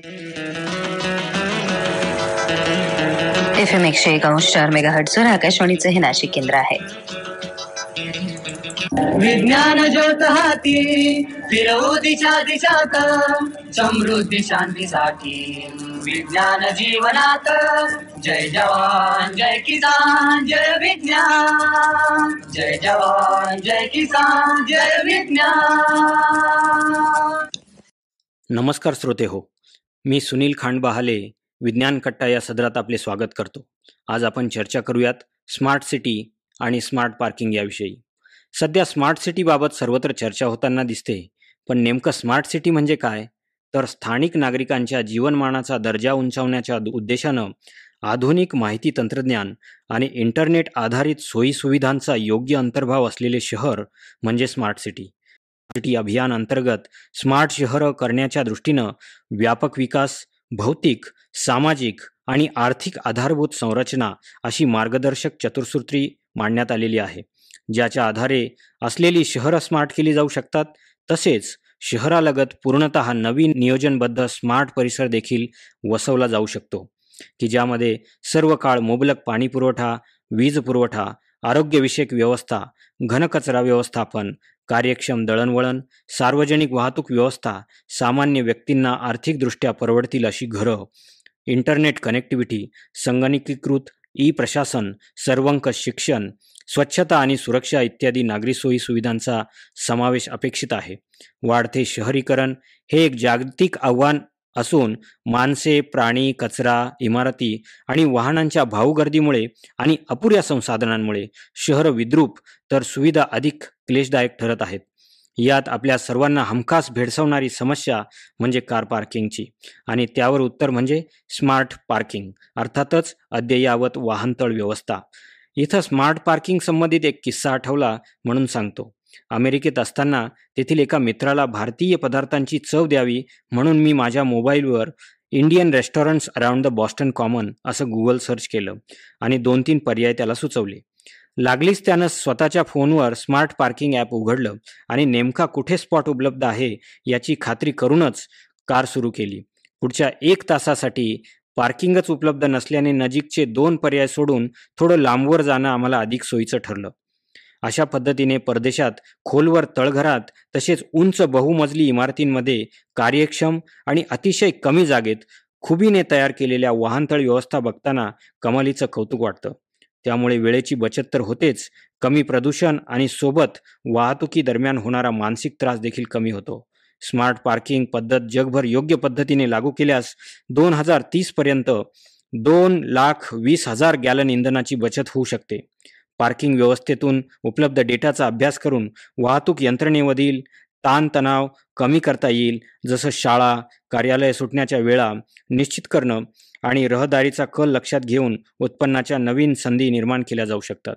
F M एकशे एकावन्न चार मेगा हर्टवर आकाशवाणीचं हे नाशिक केंद्र आहे. विज्ञान ज्योत हाती फिरवू दिशा दिशात समृद्धी शांतीसाठी. विज्ञान जीवनात जय जवान जय किसान जय विज्ञान. जय जवान जय किसान जय विज्ञान. नमस्कार श्रोते हो मी सुनील खांडबहाले विज्ञान कट्टा या सदरात आपले स्वागत करतो. आज आपण चर्चा करूयात स्मार्ट सिटी आणि स्मार्ट पार्किंग याविषयी. सध्या स्मार्ट सिटीबाबत सर्वत्र चर्चा होताना दिसते पण नेमकं स्मार्ट सिटी म्हणजे काय? तर स्थानिक नागरिकांच्या जीवनमानाचा दर्जा उंचावण्याच्या उद्देशानं आधुनिक माहिती तंत्रज्ञान आणि इंटरनेट आधारित सोयीसुविधांचा योग्य अंतर्भाव असलेले शहर म्हणजे स्मार्ट सिटी. सिटी अभियान अंतर्गत स्मार्ट शहरं करण्याच्या दृष्टीनं व्यापक विकास भौतिक सामाजिक आणि आर्थिक आधारभूत संरचना अशी मार्गदर्शक चतुर्सूत्री मांडण्यात आलेली आहे. ज्याच्या आधारे असलेली शहरं स्मार्ट केली जाऊ शकतात तसेच शहरालगत पूर्णत नवीन नियोजनबद्ध स्मार्ट परिसर देखील वसवला जाऊ शकतो की ज्यामध्ये सर्व काळ मुबलक पाणीपुरवठा वीज पुरवठा आरोग्यविषयक व्यवस्था घनकचरा व्यवस्थापन कार्यक्षम दळणवळण सार्वजनिक वाहतूक व्यवस्था सामान्य व्यक्तींना आर्थिकदृष्ट्या परवडतील अशी घरं इंटरनेट कनेक्टिव्हिटी संगणकीकृत ई प्रशासन सर्वंकष शिक्षण स्वच्छता आणि सुरक्षा इत्यादी नागरी सोयी सुविधांचा समावेश अपेक्षित आहे. वाढते शहरीकरण हे एक जागतिक आव्हान असून माणसे प्राणी कचरा इमारती आणि वाहनांच्या भाऊगर्दीमुळे आणि अपुऱ्या संसाधनांमुळे शहर विद्रूप तर सुविधा अधिक क्लेशदायक ठरत आहेत. यात आपल्या सर्वांना हमखास भेडसावणारी समस्या म्हणजे कार पार्किंगची आणि त्यावर उत्तर म्हणजे स्मार्ट पार्किंग अर्थातच अद्ययावत वाहनतळ व्यवस्था. इथं स्मार्ट पार्किंग संबंधित एक किस्सा आठवला म्हणून सांगतो. अमेरिकेत असताना तेथील एका मित्राला भारतीय पदार्थांची चव द्यावी म्हणून मी माझ्या मोबाईलवर Indian restaurants around the Boston Common असं गुगल सर्च केलं आणि दोन तीन पर्याय त्याला सुचवले. लागलीच त्यानं स्वतःच्या फोनवर स्मार्ट पार्किंग ॲप उघडलं आणि नेमका कुठे स्पॉट उपलब्ध आहे याची खात्री करूनच कार सुरू केली. पुढच्या एक तासासाठी पार्किंगच उपलब्ध नसल्याने नजीकचे दोन पर्याय सोडून थोडं लांबवर जाणं आम्हाला अधिक सोयीचं ठरलं. अशा पद्धतीने परदेशात खोलवर तळघरात तसेच उंच बहुमजली इमारतींमध्ये कार्यक्षम आणि अतिशय कमी जागेत खुबीने तयार केलेल्या वाहनतळ व्यवस्था बघताना कमालीचं कौतुक वाटतं. त्यामुळे वेळेची बचत तर होतेच कमी प्रदूषण आणि सोबत वाहतुकीदरम्यान होणारा मानसिक त्रास देखील कमी होतो. स्मार्ट पार्किंग पद्धत जगभर योग्य पद्धतीने लागू केल्यास दोन हजार तीसपर्यंत दोन लाख वीस हजार गॅलन इंधनाची बचत होऊ शकते. पार्किंग व्यवस्थेतून उपलब्ध डेटाचा अभ्यास करून वाहतूक यंत्रणेमधील ताणतणाव कमी करता येईल जसं शाळा कार्यालय सुटण्याच्या वेळा निश्चित करणं आणि रहदारीचा कल लक्षात घेऊन उत्पन्नाच्या नवीन संधी निर्माण केल्या जाऊ शकतात.